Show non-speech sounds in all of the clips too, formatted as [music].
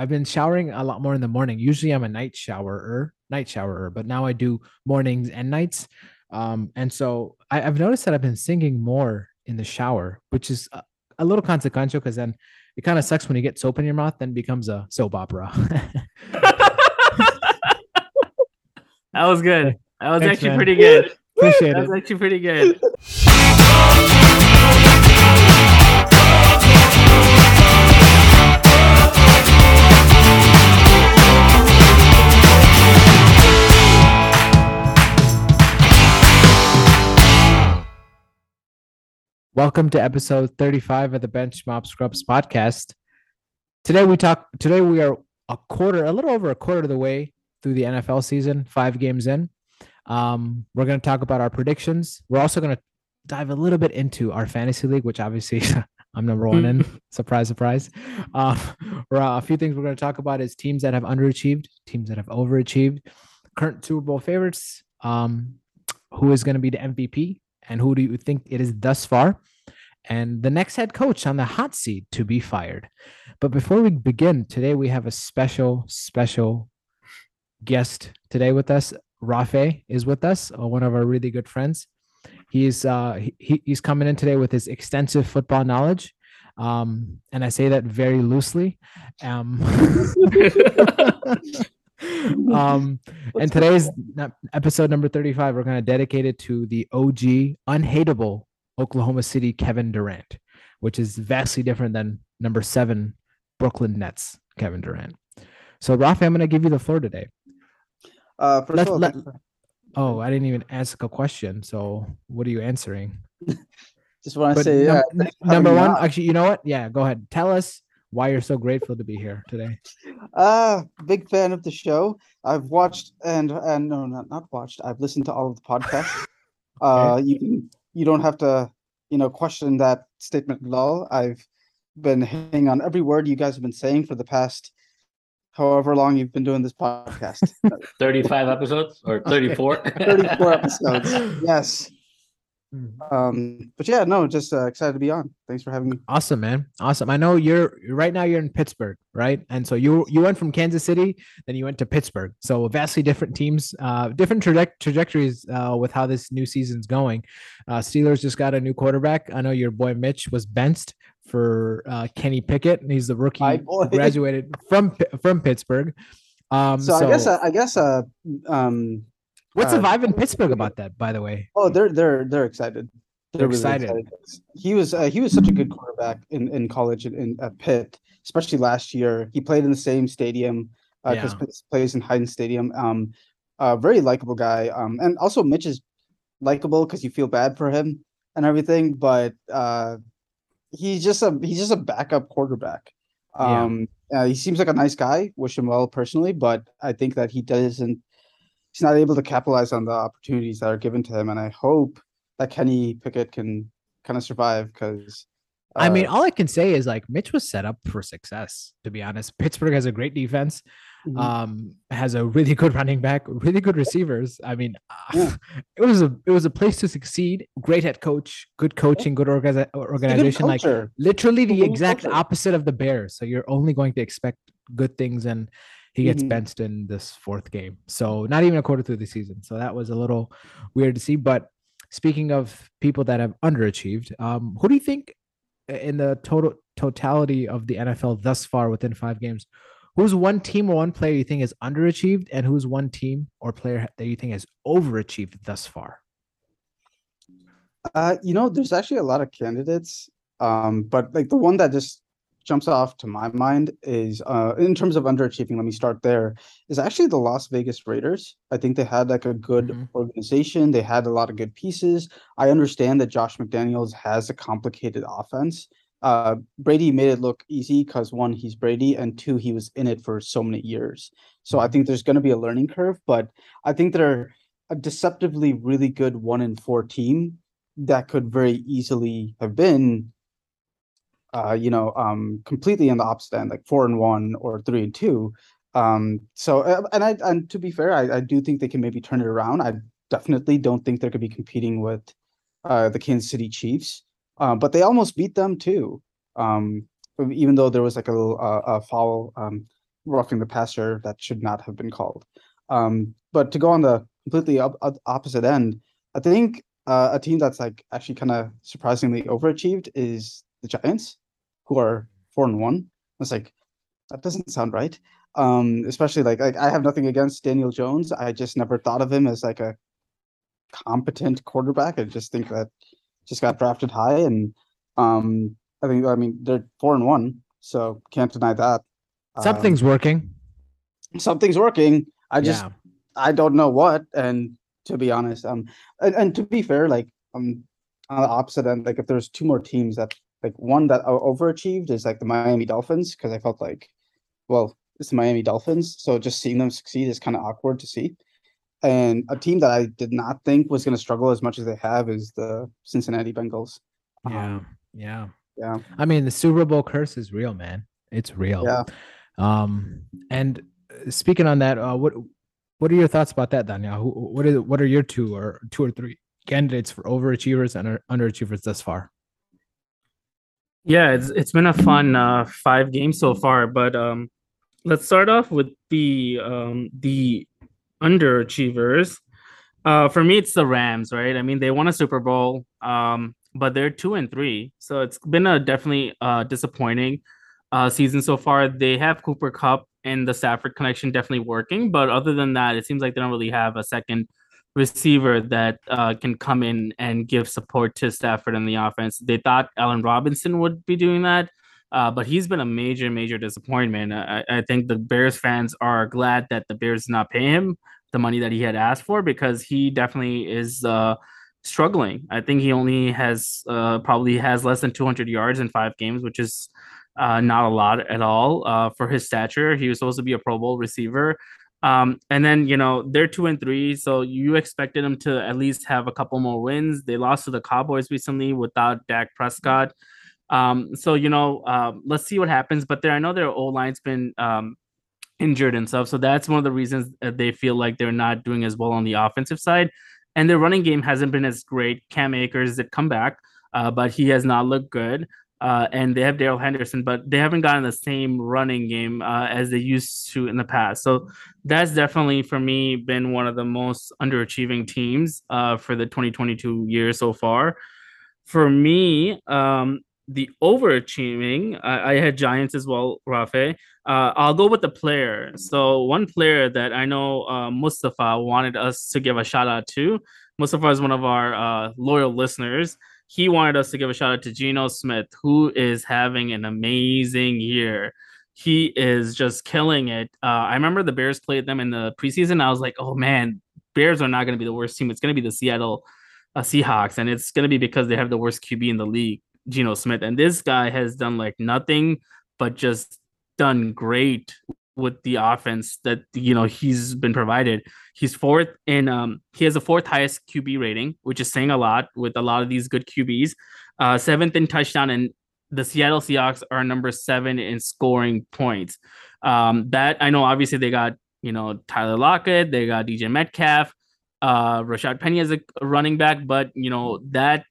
I've been showering a lot more in the morning. Usually I'm a night showerer, night showerer, but now I do mornings and nights. Um, and so I, I've noticed that I've been singing more in the shower, which is a, a little consequential because then it kind of sucks when you get soap in your mouth, then it becomes a soap opera. [laughs] That was good. [laughs] That was Thanks, actually man. pretty good. Appreciate That it. was actually pretty good. Welcome to episode 35 of the Bench Mob Scrubs podcast. Today we talk today we are a quarter, a little over a quarter of the way through the NFL season, five games in. Um, we're going to talk about our predictions. We're also going to dive a little bit into our fantasy league, which obviously [laughs] I'm number one in. [laughs] surprise, surprise. Uh, we're, uh, a few things we're going to talk about is teams that have underachieved, teams that have overachieved, current Super Bowl favorites, um, who is going to be the MVP, and who do you think it is thus far? And the next head coach on the hot seat to be fired. But before we begin, today we have a special, special guest today with us. Rafe is with us, uh, one of our really good friends. He's uh, he, he's coming in today with his extensive football knowledge, um, and I say that very loosely. Um, [laughs] [laughs] [laughs] um, and today's episode number 35, we're going to dedicate it to the OG, unhateable Oklahoma City Kevin Durant, which is vastly different than number seven Brooklyn Nets Kevin Durant. So, Rafa, I'm going to give you the floor today. Uh, Let- all, let- thank you for- Oh, I didn't even ask a question. So, what are you answering? [laughs] just want to say, num- yeah, n- thanks for having number one, on. actually, you know what? Yeah, go ahead. Tell us why you're so grateful to be here today. Uh, big fan of the show. I've watched and and no, not not watched. I've listened to all of the podcasts. [laughs] Uh, you can you don't have to you know question that statement at all. I've been hitting on every word you guys have been saying for the past however long you've been doing this podcast. [laughs] 35 episodes or [laughs] 34? 34 episodes. Yes. Mhm. Um, but yeah, no, just uh, excited to be on. Thanks for having me. Awesome, man. Awesome. I know you're right now. You're in Pittsburgh, right? And so you you went from Kansas City, then you went to Pittsburgh. So vastly different teams, uh, different traje- trajectories uh, with how this new season's going. Uh, Steelers just got a new quarterback. I know your boy Mitch was benched for uh, Kenny Pickett, and he's the rookie graduated from from Pittsburgh. Um, So, I guess uh, I guess uh um what's the uh, vibe in Pittsburgh about that? By the way, Oh, they're they're they're excited. They're really excited. He was uh, he was such a good quarterback in in college in, in at Pitt, especially last year. He played in the same stadium because Yeah. plays in Hayden Stadium. Um, uh, very likable guy. Um, and also Mitch is likable because you feel bad for him and everything, but uh, he's just a he's just a backup quarterback. Yeah. Um, uh, he seems like a nice guy. Wish him well personally, but I think that he doesn't. He's not able to capitalize on the opportunities that are given to him, and I hope that Kenny Pickett can kind of survive because. I mean, all I can say is like Mitch was set up for success. To be honest, [laughs] Pittsburgh has a great defense. Mhm. um has a really good running back really good receivers i mean uh, [laughs] Yeah. it was a it was a place to succeed great head coach good coaching good organiza- It's a good organization like literally the exact culture. opposite of the bears so you're only going to expect good things and he gets Mhm. benched in this fourth game so not even a quarter through the season so that was a little weird to see but speaking of people that have underachieved um who do you think in the total totality of the nfl thus far within five games who's one team or one player you think is underachieved and who's one team or player that you think has overachieved thus far Uh, you know, there's actually a lot of candidates. Um, but like the one that just jumps off to my mind is uh in terms of underachieving, let me start there, is actually the Las Vegas Raiders. I think they had like a good Mhm. organization, they had a lot of good pieces. I understand that Josh McDaniels has a complicated offense. Uh Brady made it look easy because one, he's Brady, and two, he was in it for so many years. So I think there's gonna be a learning curve, but I think they're a deceptively really good one in four team that could very easily have been uh you know um completely on the opposite end like four and one or three and two. Um so uh, and i and to be fair I, I do think they can maybe turn it around. I definitely don't think they're going to be competing with uh the kansas city chiefs uh, but they almost beat them too. Um even though there was like a uh, a foul um roughing the passer that should not have been called. Um, but to go on the completely op- opposite end, I think uh, a team that's like actually kind of surprisingly overachieved is the Giants, who are four and one. It's like that doesn't sound right. Um, especially like, like I have nothing against Daniel Jones. I just never thought of him as like a competent quarterback. I just think that just got drafted high, and um, I think I mean they're four and one, so can't deny that. Um, Something's working. something's working. I just yeah. I don't know what. And to be honest, um, and, and to be fair, like um, on the opposite end, like if there's two more teams that like one that o- overachieved is like the Miami Dolphins because I felt like, well, it's the Miami Dolphins, so just seeing them succeed is kind of awkward to see. And a team that I did not think was going to struggle as much as they have is the Cincinnati Bengals. Yeah. Um, Yeah. yeah, I mean, the Super Bowl curse is real, man. It's real. yeah. Um, and uh, speaking on that, uh, what what are your thoughts about that, Daniel? Who, what are what are your two or two or three candidates for overachievers and underachievers thus far? Yeah, it's it's been a fun uh, five games so far, but um, let's start off with the um, the underachievers. Uh, for me, it's the Rams, right? I mean, they won a Super Bowl, um, but they're two and three, so it's been a definitely uh, disappointing uh, season so far. They have Cooper Kupp and the Stafford connection definitely working, but other than that, it seems like they don't really have a second receiver that uh, can come in and give support to Stafford in the offense. They thought Allen Robinson would be doing that, uh, but he's been a major, major disappointment. I, I think the Bears fans are glad that the Bears did not pay him the money that he had asked for because he definitely is uh, struggling. I think he only has uh, probably has less than 200 yards in five games, which is uh, not a lot at all uh, for his stature. He was supposed to be a Pro Bowl receiver. Um, and then you know they're two and three, so you expected them to at least have a couple more wins. They lost to the Cowboys recently without Dak Prescott. Um, so you know, um, let's see what happens. But there, I know their O line's been um, injured and stuff, so that's one of the reasons that they feel like they're not doing as well on the offensive side. And their running game hasn't been as great. Cam Akers did come back, uh, but he has not looked good. Uh, and they have Darrell Henderson, but they haven't gotten the same running game uh, as they used to in the past. So that's definitely for me been one of the most underachieving teams uh, for the 2022 year so far. For me, um, the overachieving, I, I had Giants as well, Rafe. Uh, I'll go with the player. So one player that I know uh, Mustafa wanted us to give a shout out to. Mustafa is one of our uh, loyal listeners he wanted us to give a shout out to Geno Smith, who is having an amazing year. He is just killing it. Uh, I remember the Bears played them in the preseason. I was like, oh man, Bears are not going to be the worst team. It's going to be the Seattle uh, Seahawks, and it's going to be because they have the worst QB in the league, Geno Smith. And this guy has done like nothing but just done great with the offense that you know he's been provided. He's fourth in um he has the fourth highest QB rating, which is saying a lot with a lot of these good QBs. Uh seventh in touchdown and the Seattle Seahawks are number 7 in scoring points. Um that I know obviously they got, you know, Tyler Lockett, they got DK Metcalf, uh Rashaad Penny as a running back, but you know, that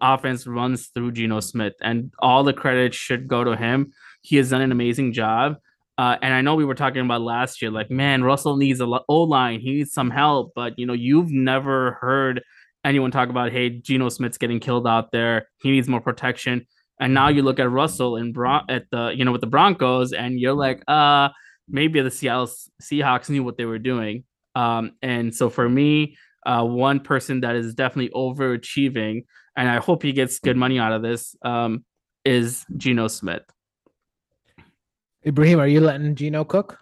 offense runs through Geno Smith and all the credit should go to him. He has done an amazing job. Uh, and I know we were talking about last year, like, man, Russell needs a O line. He needs some help. But, you know, you've never heard anyone talk about, hey, Geno Smith's getting killed out there. He needs more protection. And now you look at Russell and Bron- at the, you know, with the Broncos, and you're like, uh, maybe the Seattle Seahawks knew what they were doing. Um, and so for me, uh, one person that is definitely overachieving, and I hope he gets good money out of this, um, is Geno Smith. Ibrahim, are you letting Geno cook,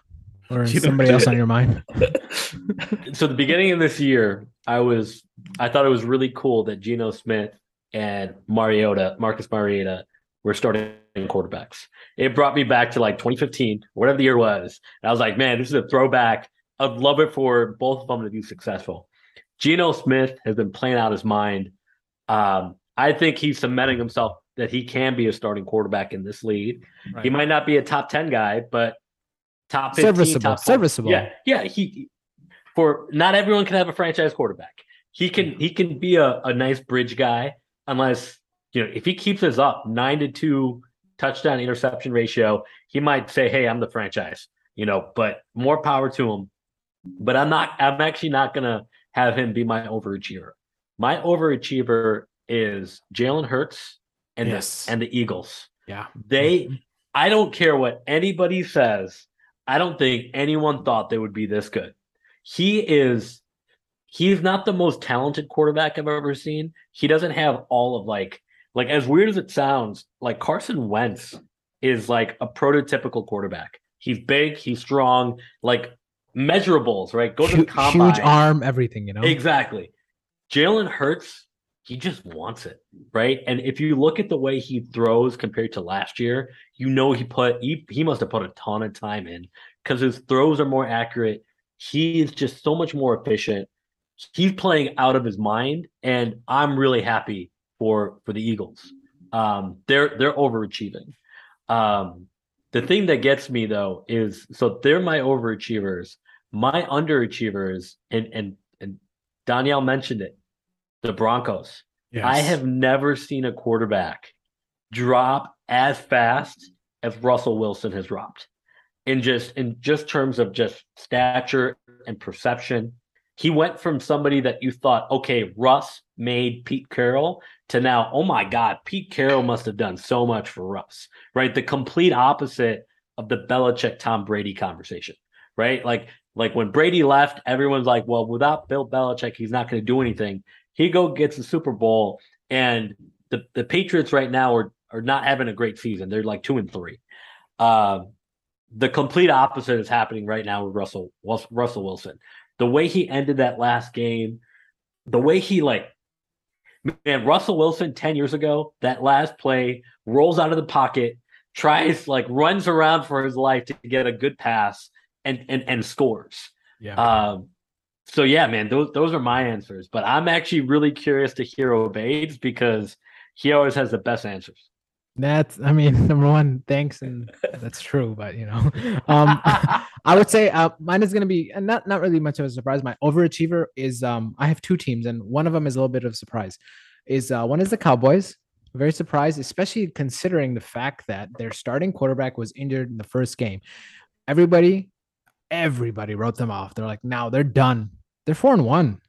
or is Geno- somebody else on your mind? [laughs] [laughs] so the beginning of this year, I was I thought it was really cool that Geno Smith and Mariota, Marcus Mariota, were starting quarterbacks. It brought me back to like 2015, whatever the year was. And I was like, man, this is a throwback. I'd love it for both of them to be successful. Geno Smith has been playing out his mind. Um, I think he's cementing himself that he can be a starting quarterback in this league. He might not be a top 10 guy, but top 15, Serviceable, top 20. serviceable. Yeah, yeah. He for not everyone can have a franchise quarterback. He can he can be a, a nice bridge guy unless you know if he keeps this up nine to two touchdown interception ratio, he might say, Hey, I'm the franchise. you know, but more power to him. But I'm not, I'm actually not going to have him be my overachiever. My overachiever is Jalen Hurts and Yes. the, and the Eagles. Yeah. They, I don't care what anybody says. I don't think anyone thought they would be this good. He is, he's not the most talented quarterback I've ever seen. He doesn't have all of like, like as weird as it sounds, like Carson Wentz is like a prototypical quarterback. He's big, he's strong, like measurables, right? Go to the combine. huge arm, everything, you know. Exactly. Jalen Hurts, he just wants it, right? And if you look at the way he throws compared to last year, you know he put he, he must have put a ton of time in because his throws are more accurate. He is just so much more efficient. He's playing out of his mind, and I'm really happy for for the Eagles. Um, they're they're overachieving. Um, the thing that gets me though is so they're my overachievers. My underachievers, and and and Danielle mentioned it, the Broncos. I have never seen a quarterback drop as fast as Russell Wilson has dropped. In just in just terms of just stature and perception. He went from somebody that you thought, okay, Russ made Pete Carroll to now, oh my God, Pete Carroll must have done so much for Russ, right? The complete opposite of the Belichick Tom Brady conversation, right? Like, like when Brady left, everyone's like, well, without Bill Belichick, he's not going to do anything. He go gets the Super Bowl, and the, the Patriots right now are are not having a great season. They're like two and three. Uh, the complete opposite is happening right now with Russell Russell Wilson. The way he ended that last game, the way he like man, Russell Wilson 10 years ago, that last play rolls out of the pocket, tries like runs around for his life to get a good pass and and and scores. yeah. Um so yeah, man, those those are my answers. But I'm actually really curious to hear Obeid's because he always has the best answers. That's, I mean, [laughs] number one, thanks, and that's true. But you know, [laughs] um, [laughs] I would say uh, mine is going to be not not really much of a surprise. My overachiever is um, I have two teams, and one of them is a little bit of a surprise. Is uh, one is the Cowboys. Very surprised, especially considering the fact that their starting quarterback was injured in the first game. Everybody, everybody wrote them off. They're like, now they're done. They're four and one.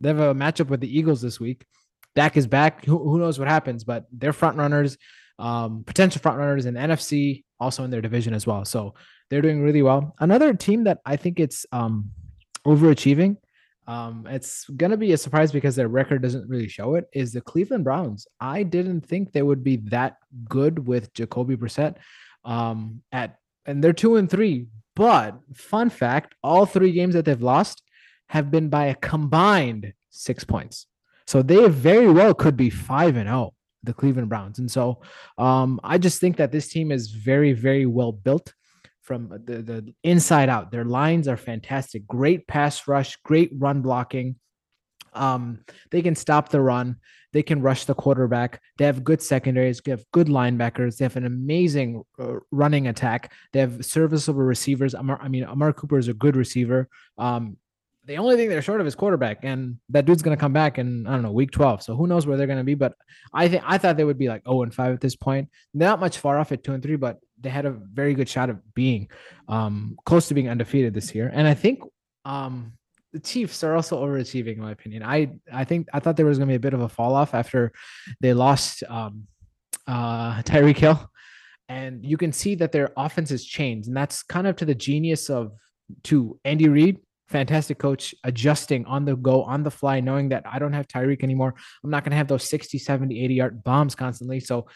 They have a matchup with the Eagles this week. Dak is back. Who, who knows what happens? But they're front runners um, potential front runners in the NFC, also in their division as well. So they're doing really well. Another team that I think it's um, overachieving. Um, it's gonna be a surprise because their record doesn't really show it. Is the Cleveland Browns? I didn't think they would be that good with Jacoby Brissett. Um, at and they're two and three. But fun fact: all three games that they've lost have been by a combined six points. So they very well could be five and zero the Cleveland Browns. And so um, I just think that this team is very, very well built from the, the inside out. Their lines are fantastic. Great pass rush, great run blocking. Um, they can stop the run. They can rush the quarterback. They have good secondaries. They have good linebackers. They have an amazing uh, running attack. They have serviceable receivers. Amar, I mean, Amari Cooper is a good receiver. Um, the only thing they're short of is quarterback, and that dude's gonna come back in I don't know week twelve. So who knows where they're gonna be? But I think I thought they would be like zero and five at this point. Not much far off at two and three, but they had a very good shot of being um, close to being undefeated this year. And I think um, the Chiefs are also overachieving, in my opinion. I I think I thought there was gonna be a bit of a fall off after they lost um, uh, Tyreek Hill, and you can see that their offense has changed, and that's kind of to the genius of to Andy Reid fantastic coach adjusting on the go on the fly knowing that i don't have tyreek anymore. I'm not going to have those 60 70 80 yard bombs constantly. So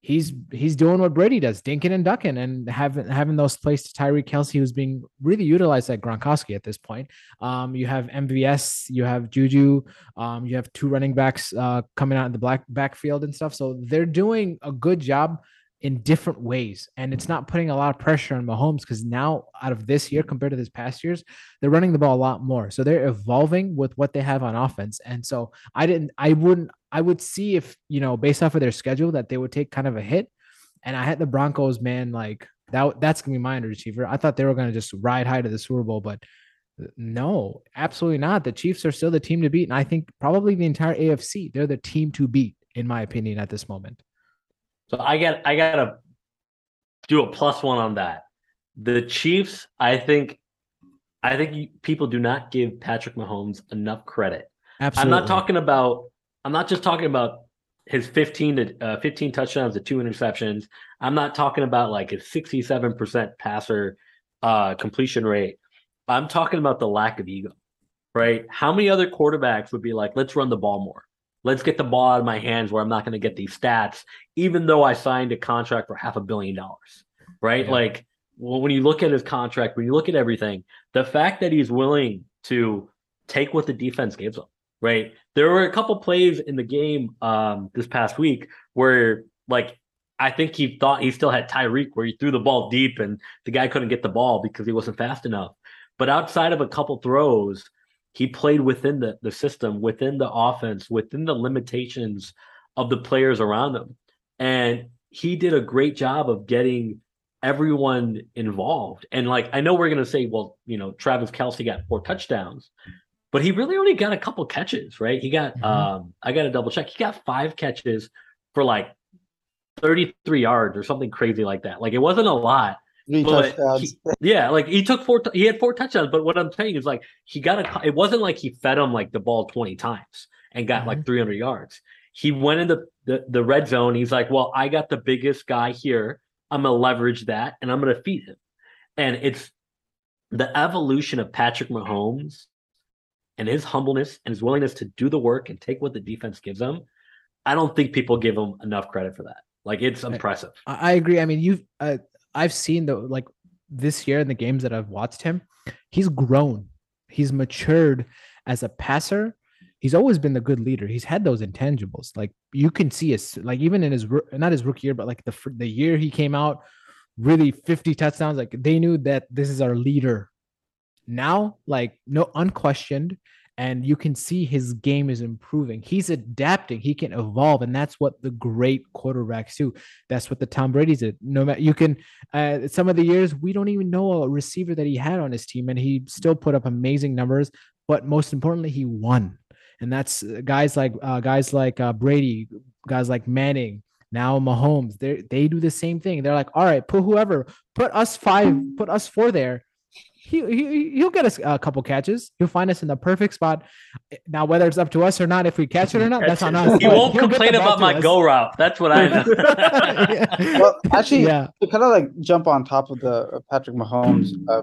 he's he's doing what brady does dinking and ducking and having having those plays to tyreek kelce who's being really utilized at gronkowski at this point. Um you have mvs you have juju um you have two running backs uh coming out in the black backfield and stuff. So they're doing a good job in different ways. And it's not putting a lot of pressure on Mahomes because now, out of this year compared to this past years, they're running the ball a lot more. So they're evolving with what they have on offense. And so I didn't, I wouldn't, I would see if, you know, based off of their schedule, that they would take kind of a hit. And I had the Broncos, man, like that, that's going to be my underachiever. I thought they were going to just ride high to the Super Bowl, but uh, no, absolutely not. The Chiefs are still the team to beat. And I think probably the entire AFC, they're the team to beat, in my opinion, at this moment. So I got I gotta do a plus one on that. The Chiefs, I think, I think people do not give Patrick Mahomes enough credit. Absolutely. I'm not talking about. I'm not just talking about his 15 to uh, 15 touchdowns to two interceptions. I'm not talking about like his 67% passer uh, completion rate. I'm talking about the lack of ego, right? How many other quarterbacks would be like, let's run the ball more. Let's get the ball out of my hands where I'm not going to get these stats, even though I signed a contract for half a billion dollars, right? Yeah. Like, well, when you look at his contract, when you look at everything, the fact that he's willing to take what the defense gives him, right? There were a couple plays in the game um, this past week where, like, I think he thought he still had Tyreek, where he threw the ball deep and the guy couldn't get the ball because he wasn't fast enough. But outside of a couple throws, he played within the, the system, within the offense, within the limitations of the players around him. And he did a great job of getting everyone involved. And like, I know we're going to say, well, you know, Travis Kelce got four touchdowns, but he really only got a couple catches, right? He got, Mhm. um, I got to double check. He got five catches for like 33 yards or something crazy like that. Like, it wasn't a lot. Three But touchdowns. he- Yeah, like he took four. He had four touchdowns, but what I'm saying is like he got a. It wasn't like he fed him like the ball 20 times and got like 300 yards. He went into the the red zone. He's like, well, I got the biggest guy here. I'm gonna leverage that, and I'm gonna feed him. And it's the evolution of Patrick Mahomes and his humbleness and his willingness to do the work and take what the defense gives him. I don't think people give him enough credit for that. Like it's impressive. I I agree. I mean, you've uh, I've seen the like this year in the games that I've watched him, he's grown. He's matured as a passer. He's always been the good leader. He's had those intangibles. Like you can see his like even in his not his rookie year, but like the the year he came out, really 50 touchdowns. Like they knew that this is our leader. Now, like no unquestioned, and you can see his game is improving. He's adapting. He can evolve, and that's what the great quarterbacks do. That's what the Tom Brady's did. No matter you can, uh, some of the years we don't even know a receiver that he had on his team, and he still put up amazing numbers. But most importantly, he won, and that's uh, guys like uh, guys like uh, Brady, guys like Manning. Now Mahomes, they they do the same thing. They're like, all right, put whoever, put us five, put us four there. He, he he'll get us a couple catches. He'll find us in the perfect spot. Now, whether it's up to us or not, if we catch it or not, that's on us. He won't he'll get the complain about my us. go route. That's what I know. Yeah. [laughs] [laughs] Well, actually, yeah, to kind of like jump on top of the uh, Patrick Mahomes uh,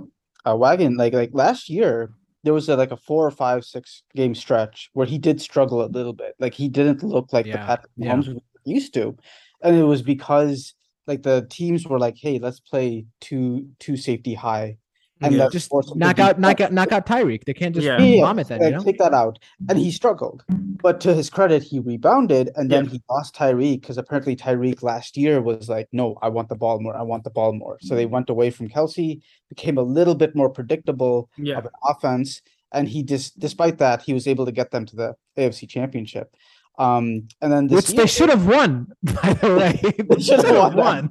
uh, wagon, like like last year there was a, like a four or five six game stretch where he did struggle a little bit. Like he didn't look like the Patrick. Mahomes we used to, and it was because like the teams were like, hey, let's play two two safety high, and Yeah. just force them to knock out, knock out, knock out Tyreek. They can't just Yeah. Vomit that, you know. take that out. And he struggled. But to his credit, he rebounded and then Yeah. he lost Tyreek because apparently Tyreek last year was like, no, I want the ball more. I want the ball more. So they went away from Kelce, became a little bit more predictable Yeah. of an offense. And he just, despite that, he was able to get them to the AFC championship. Um, and then this Which they should have won, [laughs] by the way. They should have won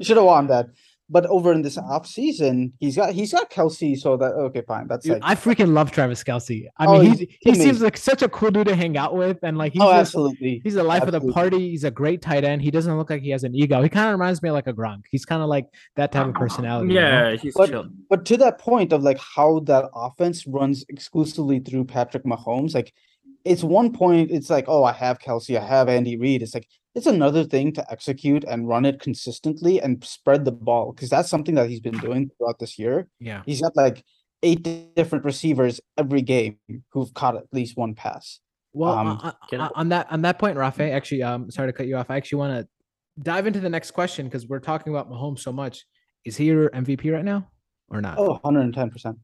should have won that. But over in this mm. off season, he's got he's got Kelce, so that okay, fine. That's Dude, like I freaking love Travis Kelce. I Oh, mean, he's he's, he seems like such a cool dude to hang out with, and like he's oh, just- absolutely. he's the life of the party. He's a great tight end. He doesn't look like he has an ego. He kind of reminds me of like a Gronk. He's kind of like that type of personality. you know? Yeah, he's But- chill. But to that point of like how that offense runs exclusively through Patrick Mahomes, like it's one point, it's like, oh, I have Kelce, I have Andy Reid. It's like it's another thing to execute and run it consistently and spread the ball because that's something that he's been doing throughout this year. yeah. He's got like eight different receivers every game who've caught at least one pass. Well, Um, on- on, I- on that on that point, Rafe, actually, um, sorry to cut you off. I actually want to dive into the next question because we're talking about Mahomes so much. Is he your MVP right now or not? Oh, 110%.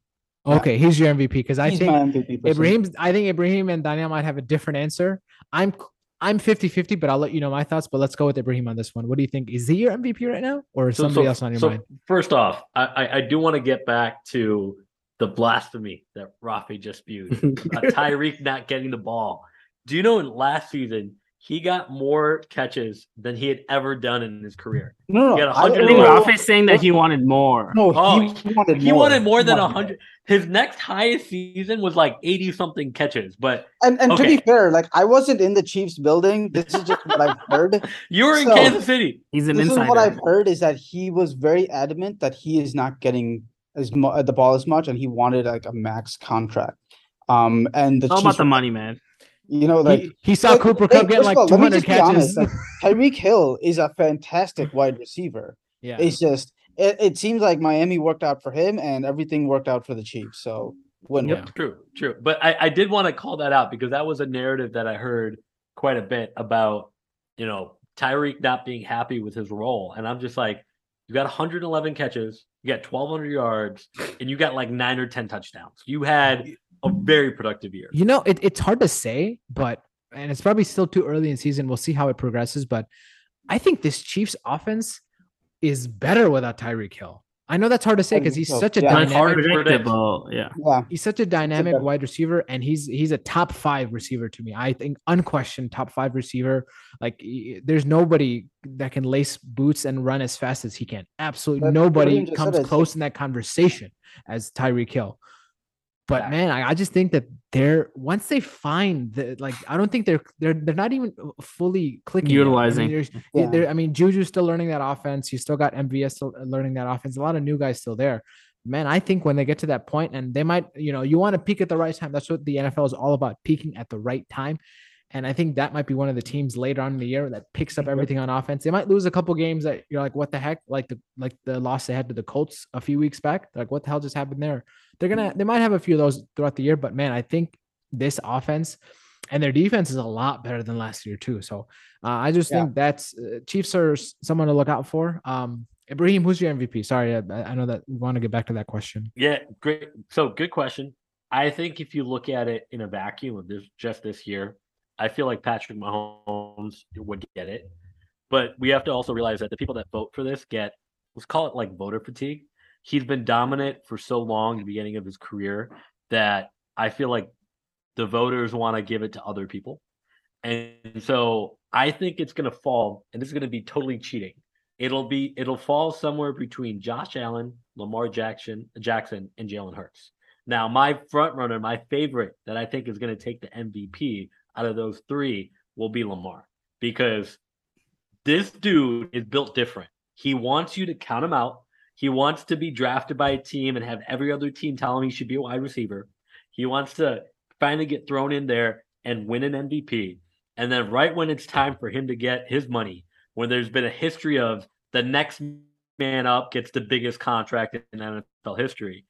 yeah. okay, he's your MVP because I He's think my MVP. person. Ibrahim, I think Ibrahim and Daniel might have a different answer. I'm I'm 50-50, but I'll let you know my thoughts. But let's go with Ibrahim on this one. What do you think? Is he your MVP right now, or is So- somebody so- else on your so mind? First off, I, I, I do want to get back to the blasphemy that Rafi just spewed. [laughs] uh, Tyreek not getting the ball. Do you know in last season he got more catches than he had ever done in his career. No, no, He no. got I, I 100 think No. Rafa is saying that he wanted more. no, Oh, he, wanted He more. wanted more than He a wanted more. hundred. His next highest season was like eighty something catches. But And and to be fair, like I wasn't in the Chiefs building. This is just what I've [laughs] heard. you were in Kansas City. He's an this insider. is what I've heard is that he was very adamant that he is not getting as mu- the ball as much, and he wanted like a max contract. Um, and the all Chiefs about the were- money, man. You know, like he, he saw like, Cooper hey, Kupp getting like all, 200 catches. honest, [laughs] like, Tyreek Hill is a fantastic [laughs] wide receiver. yeah. It's just it, it seems like Miami worked out for him, and everything worked out for the Chiefs. So when win. Yeah. True, true. But I, I did want to call that out because that was a narrative that I heard quite a bit about, you know, Tyreek not being happy with his role. And I'm just like, you got 111 catches, you got 1,200 yards, and you got like nine or 10 touchdowns. You had a very productive year. You know, it, it's hard to say, but and it's probably still too early in season. We'll see how it progresses. But I think this Chiefs offense is better without Tyreek Hill. I know that's hard to say because he's Hill, such a yeah. But it's dynamic. hard to predict. predictable. Yeah. Yeah, He's such a dynamic better- wide receiver, and he's he's a top five receiver to me. I think unquestioned top five receiver. Like y- there's nobody that can lace boots and run as fast as he can. Absolutely But nobody William just said comes close in that conversation as Tyreek Hill. But Fact. man, I, I just think that they're once they find the like, I don't think they're they're they're not even fully clicking. yet. I mean, Utilizing. there's- Yeah. I mean, Juju's still learning that offense. You still got MVS still uh, learning that offense. A lot of new guys still there. Man, I think when they get to that point, and they might, you know, you want to peak at the right time. That's what the NFL is all about: peaking at the right time. And I think that might be one of the teams later on in the year that picks up everything on offense. They might lose a couple games that you're like, what the heck? Like the like the loss they had to the Colts a few weeks back. Like, what the hell just happened there? They're gonna they might have a few of those throughout the year, but man, I think this offense and their defense is a lot better than last year too. So uh, I just Yeah. think that's uh, Chiefs are someone to look out for. Um, Ibrahim, who's your MVP? Sorry, I, I know that we want to get back to that question. Yeah, great. So good question. I think if you look at it in a vacuum of this just this year, I feel like Patrick Mahomes would get it. But we have to also realize that the people that vote for this get let's call it like voter fatigue. He's been dominant for so long the beginning of his career that I feel like the voters want to give it to other people. And so I think it's going to fall, and this is going to be totally cheating. It'll be it'll fall somewhere between Josh Allen, Lamar Jackson, Jackson, and Jalen Hurts. Now, my front runner, my favorite that I think is going to take the MVP out of those three will be Lamar because this dude is built different. He wants you to count him out. He wants to be drafted by a team and have every other team tell him he should be a wide receiver. He wants to finally get thrown in there and win an MVP. And then, right when it's time for him to get his money, when there's been a history of the next man up gets the biggest contract in NFL history,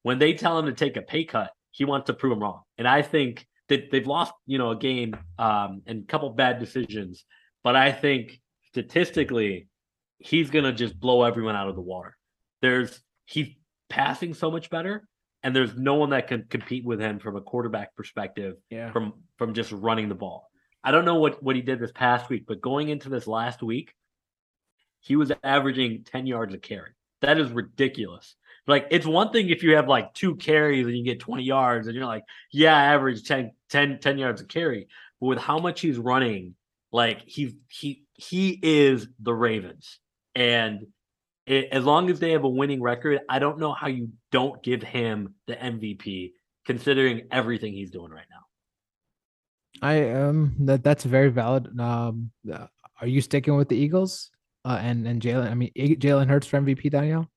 when they tell him to take a pay cut, he wants to prove them wrong. And I think that they've lost, you know, a game um, and a couple bad decisions. But I think statistically, he's gonna just blow everyone out of the water. There's he's passing so much better, and there's no one that can compete with him from a quarterback perspective Yeah. from from just running the ball. I don't know what what he did this past week, but going into this last week, he was averaging 10 yards a carry. That is ridiculous. Like it's one thing if you have like two carries and you get 20 yards and you're like, yeah, I average 10, 10, 10 yards a carry. But with how much he's running, like he he he is the Ravens. And it, as long as they have a winning record, I don't know how you don't give him the MVP considering everything he's doing right now. I um that that's very valid. Um, uh, are you sticking with the Eagles? Uh, and and Jalen, I mean Jalen Hurts for MVP, Daniel.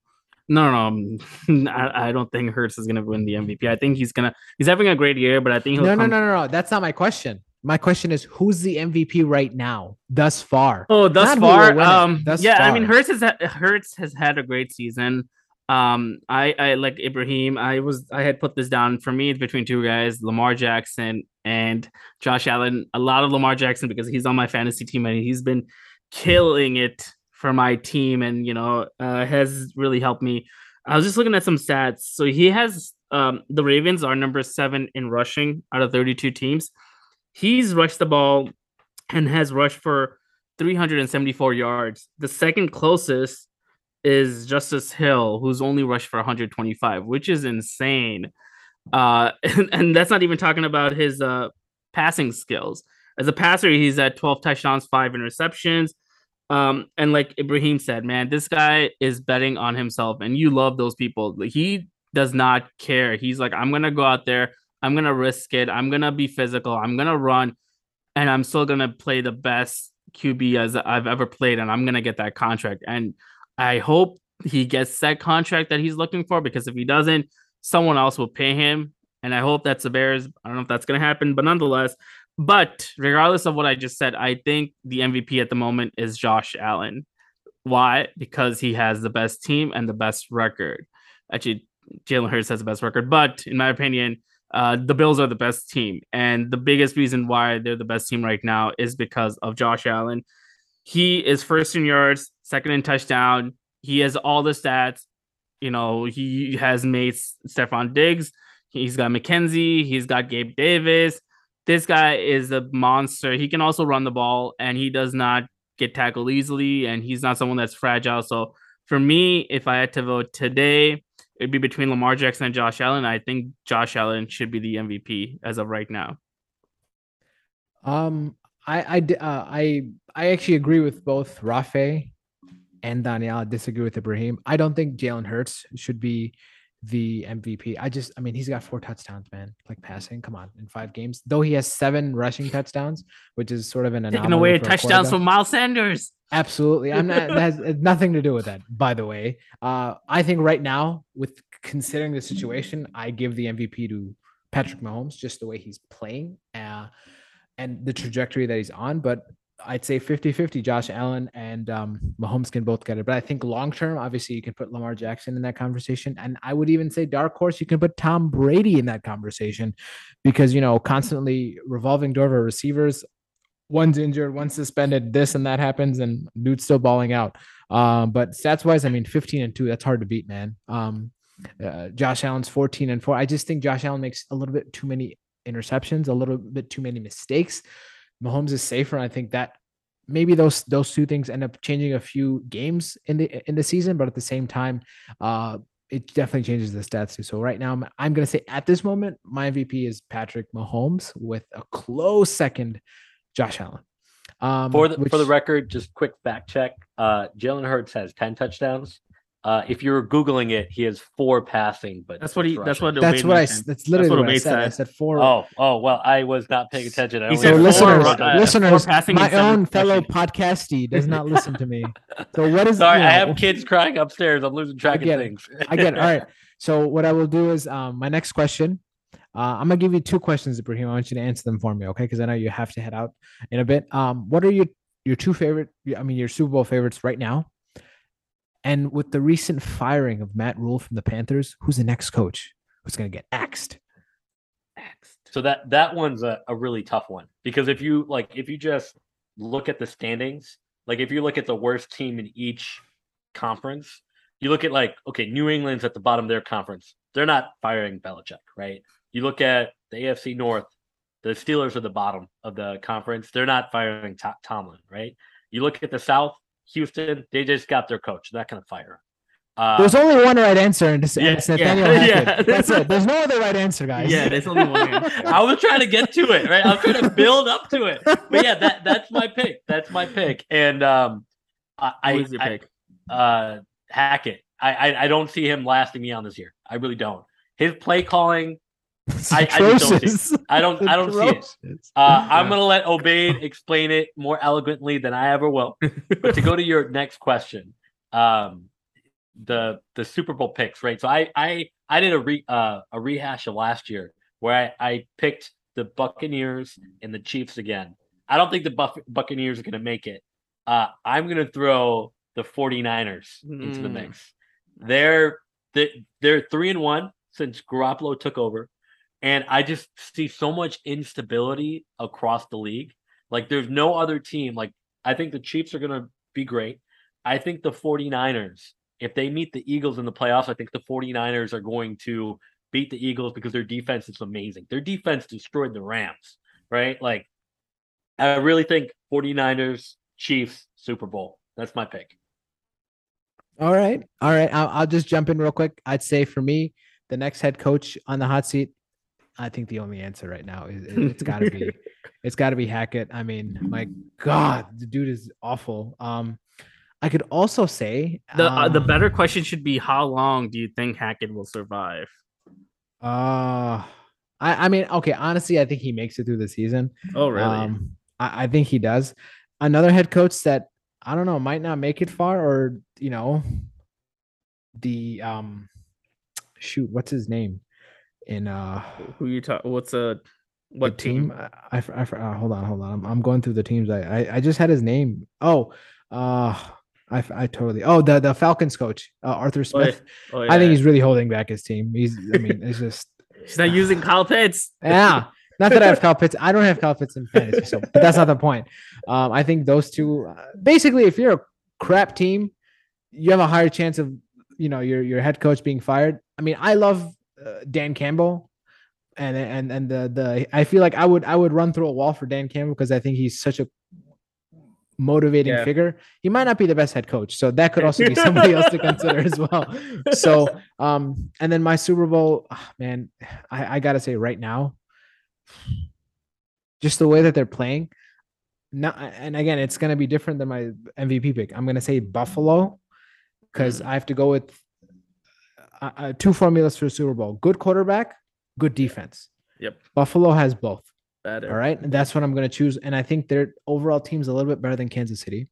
No, no, no. [laughs] I, I don't think Hurts is gonna win the MVP. I think he's gonna he's having a great year, but I think he'll No, no, no, no, no. That's not my question. My question is, who's the MVP right now, thus far? Oh, thus Not far, um, thus yeah. I mean, far. Hurts has ha- Hurts has had a great season. Um, I I like Ibrahim. I was I had put this down for me. It's between two guys, Lamar Jackson and Josh Allen. A lot of Lamar Jackson because he's on my fantasy team and he's been killing it for my team, and you know uh, has really helped me. I was just looking at some stats. So he has um the Ravens are number seven in rushing out of thirty two teams. He's rushed the ball and has rushed for 374 yards. The second closest is Justice Hill, who's only rushed for 125, which is insane. Uh, [laughs] and, and that's not even talking about his uh, passing skills. As a passer, he's at 12 touchdowns, five interceptions. Um, and like Ibrahim said, man, this guy is betting on himself, and you love those people. He does not care. He's like, I'm gonna go out there, I'm gonna risk it, I'm gonna be physical, I'm gonna run, and I'm still gonna play the best QB as I've ever played, and I'm gonna get that contract. And I hope he gets that contract that he's looking for because if he doesn't, someone else will pay him. And I hope that's the Bears. I don't know if that's gonna happen, but nonetheless, but regardless of what I just said, I think the MVP at the moment is Josh Allen. Why? Because he has the best team and the best record. Actually, Jalen Hurts has the best record, but in my opinion, uh, the Bills are the best team. And the biggest reason why they're the best team right now is because of Josh Allen. He is first in yards, second in touchdown. He has all the stats. You know, he has made Stefon Diggs. He's got McKenzie. He's got Gabe Davis. This guy is a monster. He can also run the ball and he does not get tackled easily. And he's not someone that's fragile. So for me, if I had to vote today, it'd be between Lamar Jackson and Josh Allen. I think Josh Allen should be the MVP as of right now. Um, I I uh, I I actually agree with both Rafe and Danielle. I disagree with Ibrahim. I don't think Jalen Hurts should be the MVP. I just, I mean, he's got four touchdowns, man. Like passing, come on, in five games. Though he has seven rushing touchdowns, which is sort of an taking away touchdowns from Miles Sanders. Absolutely, I'm not. that [laughs] has nothing to do with that. By the way, uh, I think right now, with considering the situation, I give the MVP to Patrick Mahomes, just the way he's playing, uh, and the trajectory that he's on. But I'd say 50 50. Josh Allen and um, Mahomes can both get it. But I think long term, obviously, you can put Lamar Jackson in that conversation. And I would even say, dark horse, you can put Tom Brady in that conversation because, you know, constantly revolving door of receivers. One's injured, one's suspended, this and that happens, and dude's still balling out. Um, but stats wise, I mean, 15 and 2, that's hard to beat, man. Um, uh, Josh Allen's 14 and 4. I just think Josh Allen makes a little bit too many interceptions, a little bit too many mistakes. Mahomes is safer. I think that maybe those those two things end up changing a few games in the in the season, but at the same time, uh, it definitely changes the stats too. So right now, I'm, I'm going to say at this moment, my MVP is Patrick Mahomes with a close second, Josh Allen. Um, for the which, for the record, just quick fact check: uh, Jalen Hurts has ten touchdowns. Uh, if you're googling it, he has four passing, but that's what he. That's what. That's what I. That's literally that's what, what I said. I said four. Oh, oh well, I was not paying attention. I so listeners, four, listeners, my own fellow podcastie does not listen to me. [laughs] So what is? Sorry, you know, I have kids crying upstairs. I'm losing track of things. I get it. [laughs] All right. So what I will do is, um, my next question. Uh, I'm gonna give you two questions, Ibrahim. I want you to answer them for me, okay? Because I know you have to head out in a bit. Um, what are your your two favorite? I mean, your Super Bowl favorites right now? And with the recent firing of Matt Rhule from the Panthers, who's the next coach who's going to get axed? Axed. So that that one's a, a really tough one because if you like, if you just look at the standings, like if you look at the worst team in each conference, you look at like, okay, New England's at the bottom of their conference. They're not firing Belichick, right? You look at the AFC North, the Steelers are the bottom of the conference. They're not firing Tomlin, right? You look at the South, Houston, they just got their coach. They're not going to fire uh, there's only one right answer, and it's, yeah, it's Nathaniel yeah, yeah. That's it. There's no other right answer, guys. Yeah, there's only one. [laughs] I was trying to get to it, right? I was trying to build up to it. But yeah, that that's my pick. That's my pick. And um, I, Who's your I, pick? Uh, Hackett. I, I I don't see him lasting me on this year. I really don't. His play calling [laughs] I, I, don't see it. I don't. I don't see it. Uh, I'm gonna let Obaid explain it more eloquently than I ever will. but to go to your next question, um, the the Super Bowl picks, right? So I I I did a re uh, a rehash of last year where I, I picked the Buccaneers and the Chiefs again. I don't think the Buff- Buccaneers are gonna make it. Uh, I'm gonna throw the 49ers mm. into the hmm. mix. They're they're three and one since Garoppolo took over. And I just see so much instability across the league. Like there's no other team. Like I think the Chiefs are going to be great. I think the 49ers, if they meet the Eagles in the playoffs, I think the 49ers are going to beat the Eagles because their defense is amazing. Their defense destroyed the Rams, right? Like I really think 49ers, Chiefs, Super Bowl. That's my pick. All right. All right. I'll, I'll just jump in real quick. I'd say for me, the next head coach on the hot seat I think the only answer right now is it's got to be [laughs] It's got to be Hackett. I mean, my God, the dude is awful. Um, I could also say The uh, the um, better question should be how long do you think Hackett will survive? Uh, I I mean, okay. Honestly, I think he makes it through the season. Oh, really? Um, I, I think he does. Another head coach that I don't know might not make it far, or you know, the um, shoot, what's his name? In uh, Who you talk? What's a what team? I, I, I, uh, hold on, hold on. I'm, I'm going through the teams. I, I I just had his name. Oh, uh, I I totally. Oh, the the Falcons coach, uh, Arthur Oh, yeah. Smith. Oh, I think he's really holding back his team. He's. I mean, it's [laughs] just. he's not using Kyle Pitts. Yeah. Not that I have Kyle Pitts. I don't have Kyle Pitts in fantasy, so but that's not the point. [laughs] Um, I think those two, uh, basically, if you're a crap team, you have a higher chance of, you know, your your head coach being fired. I mean, I love uh, Dan Campbell, and and and the the I feel like I would I would run through a wall for Dan Campbell because I think he's such a motivating Yeah. figure. He might not be the best head coach, so that could also be [laughs] somebody else to consider as well. So, um, and then my Super Bowl, ah, man, I, I gotta say right now, just the way that they're playing. Not, and again, it's gonna be different than my MVP pick. I'm gonna say Buffalo because I have to go with uh, uh, two formulas for Super Bowl: good quarterback, good defense. Yep. Buffalo has both. Better. All right. And that's what I'm going to choose. And I think their overall team's a little bit better than Kansas City.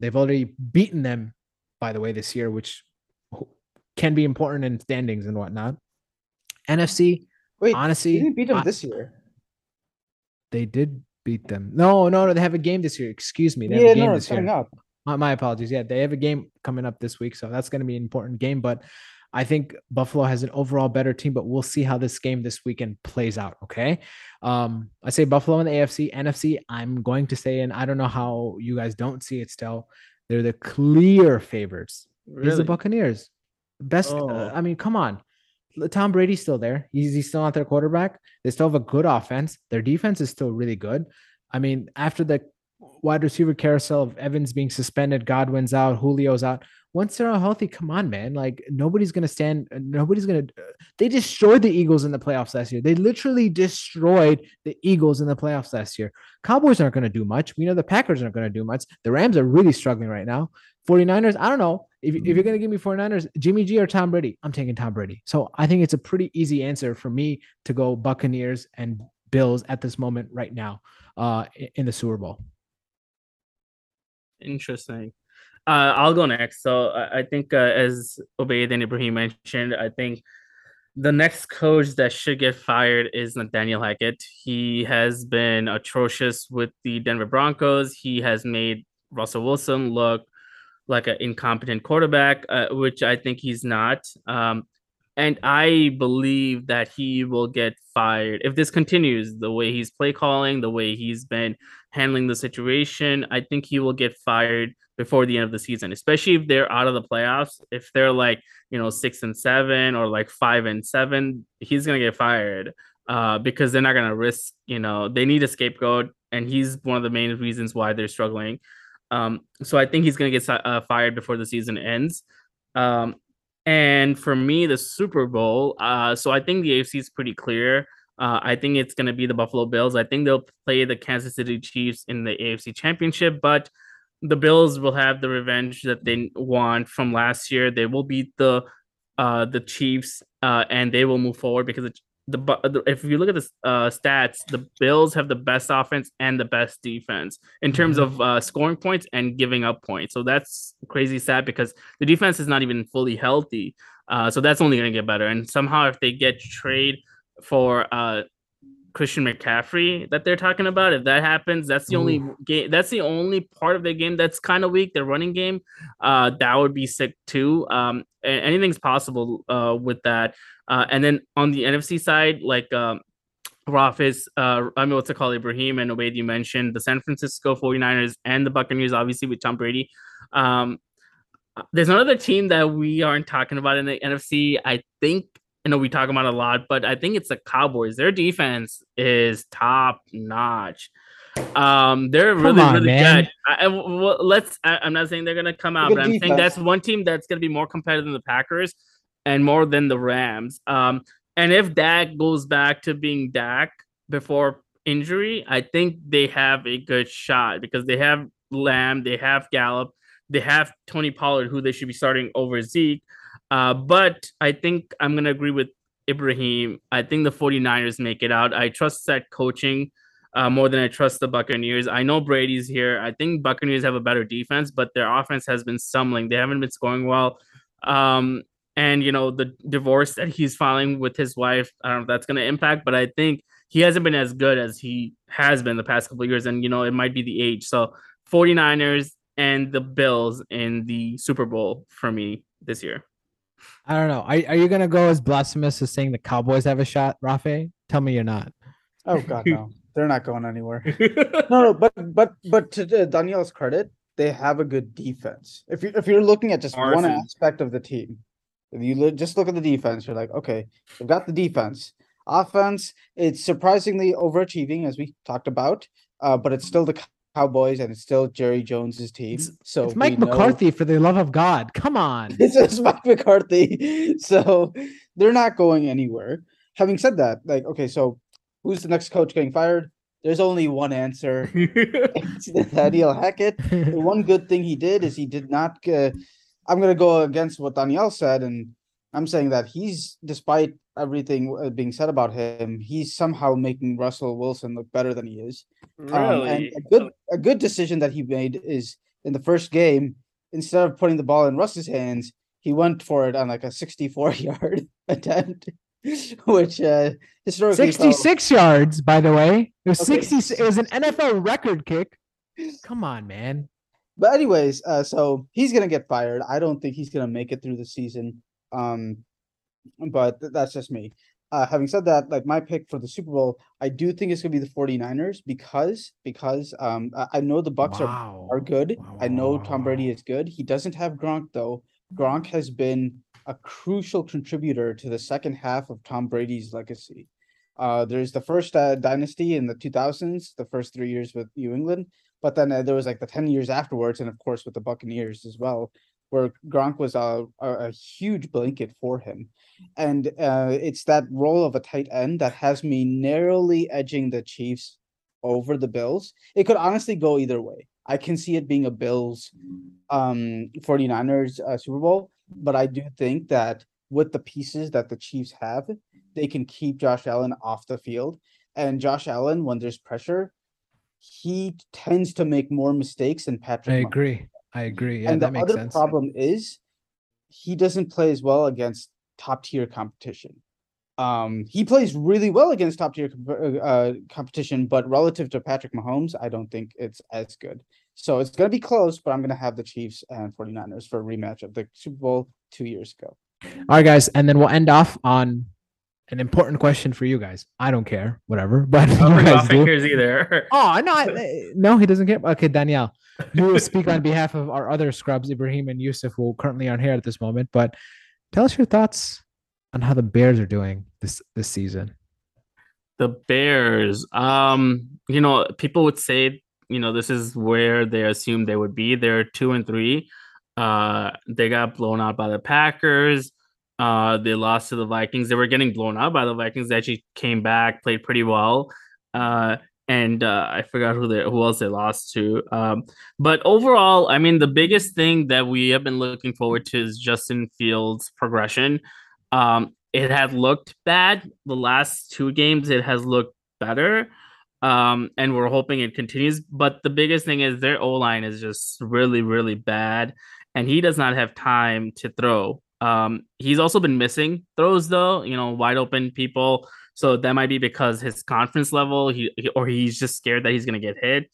They've already beaten them, by the way, this year, which can be important in standings and whatnot. NFC, Wait, honestly, they didn't beat them I- this year. they did beat them. No, no, no. They have a game this year. Excuse me. They have Yeah, a game no, this year. up. My, my apologies. Yeah, they have a game coming up this week, so that's going to be an important game. But I think Buffalo has an overall better team, but we'll see how this game this weekend plays out. Okay, um, I say Buffalo in the AFC, NFC. I'm going to say, and I don't know how you guys don't see it still. They're the clear favorites. It's Really? the Buccaneers. Best. uh, Oh. I mean, come on. Tom Brady's still there. He's, he's still not their quarterback. They still have a good offense. Their defense is still really good. I mean, after the wide receiver carousel of Evans being suspended, Godwin's out, Julio's out. Once they're all healthy, come on, man. Like nobody's gonna stand. Uh, nobody's gonna. Uh, they destroyed the Eagles in the playoffs last year. They literally destroyed the Eagles in the playoffs last year. Cowboys aren't gonna do much. We know the Packers aren't gonna do much. The Rams are really struggling right now. 49ers, I don't know. If, if you're mm-hmm. gonna give me 49ers, Jimmy G or Tom Brady, I'm taking Tom Brady. So I think it's a pretty easy answer for me to go Buccaneers and Bills at this moment right now uh, in the Super Bowl. Interesting. Uh, I'll go next. So I, I think, uh, as Obaid and Ibrahim mentioned, I think the next coach that should get fired is Nathaniel Hackett. He has been atrocious with the Denver Broncos. He has made Russell Wilson look like an incompetent quarterback, uh, which I think he's not. Um, and I believe that he will get fired if this continues the way he's play calling, the way he's been handling the situation. I think he will get fired before the end of the season, especially if they're out of the playoffs. If they're like, you know, six and seven or like five and seven, he's going to get fired uh, because they're not going to risk, you know, they need a scapegoat. And he's one of the main reasons why they're struggling. Um, so I think he's going to get uh, fired before the season ends. Um, and for me, the Super Bowl, uh, so I think the AFC is pretty clear. Uh, I think it's going to be the Buffalo Bills. I think they'll play the Kansas City Chiefs in the AFC Championship, but the Bills will have the revenge that they want from last year. They will beat the uh, the Chiefs, uh, and they will move forward because the, the if you look at the uh, stats, the Bills have the best offense and the best defense in terms Mhm. of uh, scoring points and giving up points. So that's crazy sad because the defense is not even fully healthy. Uh, so that's only going to get better. And somehow, if they get trade for uh, Christian McCaffrey that they're talking about, if that happens, that's the only game. That's the only part of the game that's kind of weak. The running game, uh, that would be sick too. Um, anything's possible uh, with that. Uh, and then on the NFC side, like um, Rafis, uh, I mean, what's it called? Ibrahim and Obaid, you mentioned the San Francisco 49ers and the Buccaneers, obviously, with Tom Brady. Um, there's another team that we aren't talking about in the NFC. I think, I know we talk about a lot, but I think it's the Cowboys. Their defense is top notch. Um, they're Come really, on, really man. good. I, I- well, let's. I, I'm not saying they're gonna come out, Good but I'm saying that's one team that's gonna be more competitive than the Packers and more than the Rams. Um, and if Dak goes back to being Dak before injury, I think they have a good shot because they have Lamb, they have Gallup, they have Tony Pollard, who they should be starting over Zeke. Uh, but I think I'm going to agree with Ibrahim. I think the 49ers make it out. I trust that coaching uh, more than I trust the Buccaneers. I know Brady's here. I think Buccaneers have a better defense, but their offense has been stumbling. They haven't been scoring well. Um, and you know the divorce that he's filing with his wife, I don't know if that's going to impact, but I think he hasn't been as good as he has been the past couple years. And you know it might be the age. So 49ers and the Bills in the Super Bowl for me this year. I don't know. Are, are you gonna go as blasphemous as saying the Cowboys have a shot, Rafe? Tell me you're not. Oh God, no, [laughs] they're not going anywhere. No, no, but but but to Danielle's credit, they have a good defense. If you if you're looking at just one aspect of the team, if you look, just look at the defense, you're like, okay, they've got the defense. Offense, it's surprisingly overachieving as we talked about, uh, but it's still the Cowboys and it's still Jerry Jones's team. So It's Mike know- McCarthy for the love of God. Come on. [laughs] this is Mike McCarthy. [laughs] So they're not going anywhere. Having said that, like, okay, so who's the next coach getting fired? There's only one answer. [laughs] It's Nathaniel Hackett. The one good thing he did is he did not. Uh, I'm going to go against what Danielle said, and I'm saying that he's, despite everything uh, being said about him, he's somehow making Russell Wilson look better than he is. Um, and really? a good a good decision that he made is in the first game, instead of putting the ball in Russ's hands, he went for it on like a 64 [laughs] yard attempt, [laughs] which uh historically felt- 66 yards, by the way. It was Okay. 60. It was an NFL record kick. Come on, man. But anyways, uh, so he's gonna get fired. I don't think he's gonna make it through the season. Um, but th- that's just me. Uh, having said that, like my pick for the Super Bowl, I do think it's gonna be the 49ers because because um I, I know the Bucs are wow. are good. Wow, I know Tom Brady is good. He doesn't have Gronk though. Gronk has been a crucial contributor to the second half of Tom Brady's legacy. Uh, there's the first uh, dynasty in the 2000s, the first three years with New England, but then uh, there was like the 10 years afterwards, and of course with the Buccaneers as well, where Gronk was a, a, a huge blanket for him. And uh, it's that role of a tight end that has me narrowly edging the Chiefs over the Bills. It could honestly go either way. I can see it being a Bills um 49ers uh, Super Bowl, but I do think that with the pieces that the Chiefs have, they can keep Josh Allen off the field. And Josh Allen, when there's pressure, he tends to make more mistakes than Patrick. I Mahomes. agree. I agree. Yeah, and that the makes other sense. problem is he doesn't play as well against top tier competition. Um, he plays really well against top tier comp- uh, competition, but relative to Patrick Mahomes, I don't think it's as good. So it's going to be close, but I'm going to have the Chiefs and 49ers for a rematch of the Super Bowl two years ago. All right, guys, and then we'll end off on an important question for you guys. I don't care, whatever, [laughs] but I you guys [laughs] do. cares either. [laughs] Oh no, I- no, he doesn't care. Okay, Danielle, you will speak on behalf of our other scrubs, Ibrahim and Yusuf, who currently aren't here at this moment. But tell us your thoughts on how the Bears are doing this this season. The Bears. Um, you know, people would say, you know, this is where they assumed they would be. They're two and three. Uh, they got blown out by the Packers. Uh, they lost to the Vikings. They were getting blown out by the Vikings. They actually came back, played pretty well. Uh, and uh, I forgot who they who else they lost to. Um, but overall, I mean, the biggest thing that we have been looking forward to is Justin Fields' progression. Um, it had looked bad the last two games. It has looked better, um, and we're hoping it continues. But the biggest thing is their O line is just really, really bad, and he does not have time to throw. Um, he's also been missing throws though, you know, wide open people. So that might be because his confidence level, he or he's just scared that he's gonna get hit.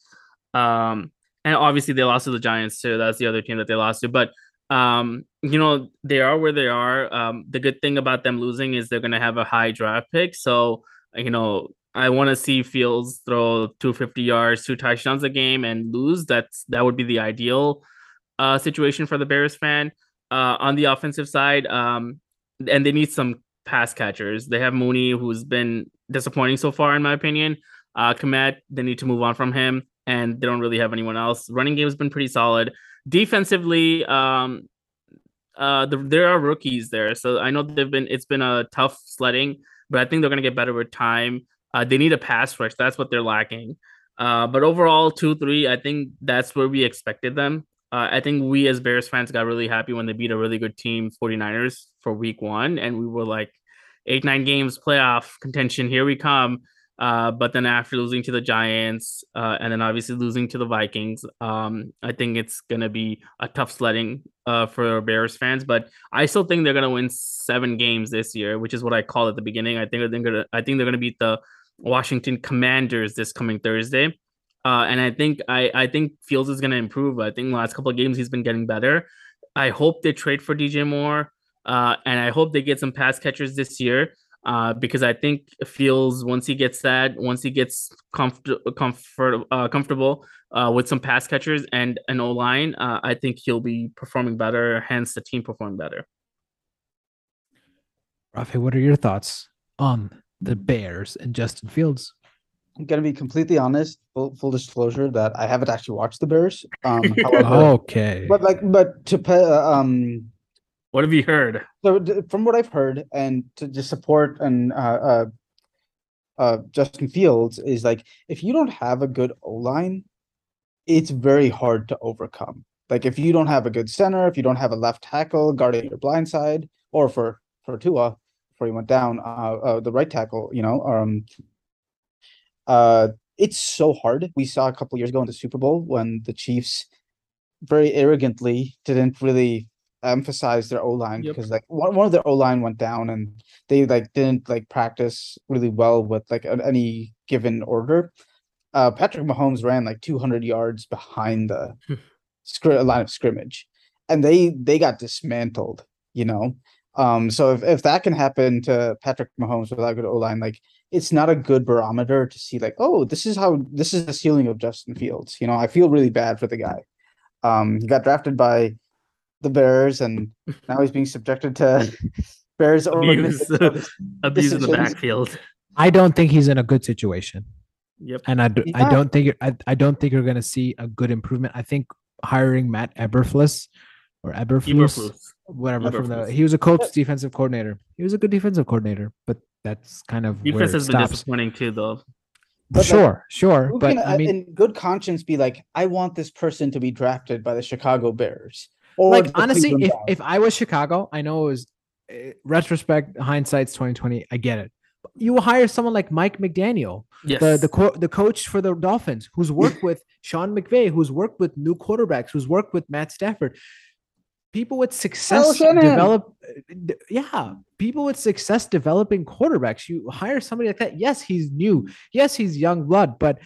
Um, and obviously they lost to the Giants too. That's the other team that they lost to. But um, you know, they are where they are. Um, the good thing about them losing is they're gonna have a high draft pick. So you know, I want to see Fields throw 250 yards, two touchdowns a game, and lose. That's that would be the ideal uh, situation for the Bears fan. Uh, on the offensive side, um, and they need some pass catchers. They have Mooney, who's been disappointing so far, in my opinion. Uh, Kmet, they need to move on from him, and they don't really have anyone else. Running game has been pretty solid. Defensively, um, uh, the, there are rookies there, so I know they've been. It's been a tough sledding, but I think they're gonna get better with time. Uh, they need a pass rush. That's what they're lacking. Uh, but overall, two three, I think that's where we expected them. Uh, I think we as Bears fans got really happy when they beat a really good team, 49ers, for week one. And we were like, eight, nine games playoff contention, here we come. Uh, but then after losing to the Giants uh, and then obviously losing to the Vikings, um, I think it's gonna be a tough sledding uh, for Bears fans. But I still think they're gonna win seven games this year, which is what I called at the beginning. I think they're gonna I think they're gonna beat the Washington Commanders this coming Thursday. Uh, and I think I, I think Fields is going to improve. I think the last couple of games he's been getting better. I hope they trade for DJ Moore, uh, and I hope they get some pass catchers this year. Uh, because I think Fields once he gets that, once he gets comfort, comfort, uh, comfortable uh, with some pass catchers and an O line, uh, I think he'll be performing better. Hence, the team perform better. Rafi, what are your thoughts on the Bears and Justin Fields? I'm gonna be completely honest. Full, full disclosure that I haven't actually watched the Bears. Um, [laughs] however, okay, but like, but to pay, uh, um, what have you heard? So from what I've heard, and to just support and uh, uh, uh, Justin Fields is like, if you don't have a good O line, it's very hard to overcome. Like if you don't have a good center, if you don't have a left tackle guarding your blind side, or for for Tua before he went down, uh, uh the right tackle, you know, um, uh, it's so hard. We saw a couple years ago in the Super Bowl when the Chiefs very arrogantly didn't really emphasize their O line yep. because like one, one of their O line went down and they like didn't like practice really well with like any given order. Uh, Patrick Mahomes ran like 200 yards behind the [laughs] scr- line of scrimmage, and they they got dismantled. You know, um, so if, if that can happen to Patrick Mahomes without good O line, like it's not a good barometer to see like, oh, this is how this is the ceiling of Justin Fields. You know, I feel really bad for the guy. Um, he got drafted by the Bears, and [laughs] now he's being subjected to [laughs] Bears abuse, [laughs] abuse in the backfield. I don't think he's in a good situation. Yep. And I, do, yeah. I don't think I, I don't think you're going to see a good improvement. I think hiring Matt Eberflus or Eberflus, Eberflus. Whatever from the he was a coach defensive coordinator. He was a good defensive coordinator, but that's kind of defense has been disappointing too, though. But sure, like, sure, but can, I mean, in good conscience, be like, I want this person to be drafted by the Chicago Bears. Or like honestly, if, if I was Chicago, I know it was uh, retrospect, hindsight's twenty twenty. I get it. You will hire someone like Mike McDaniel, yes. the the, co- the coach for the Dolphins, who's worked [laughs] with Sean McVay, who's worked with new quarterbacks, who's worked with Matt Stafford people with success develop yeah people with success developing quarterbacks. You hire somebody like that. Yes he's new. Yes he's young blood but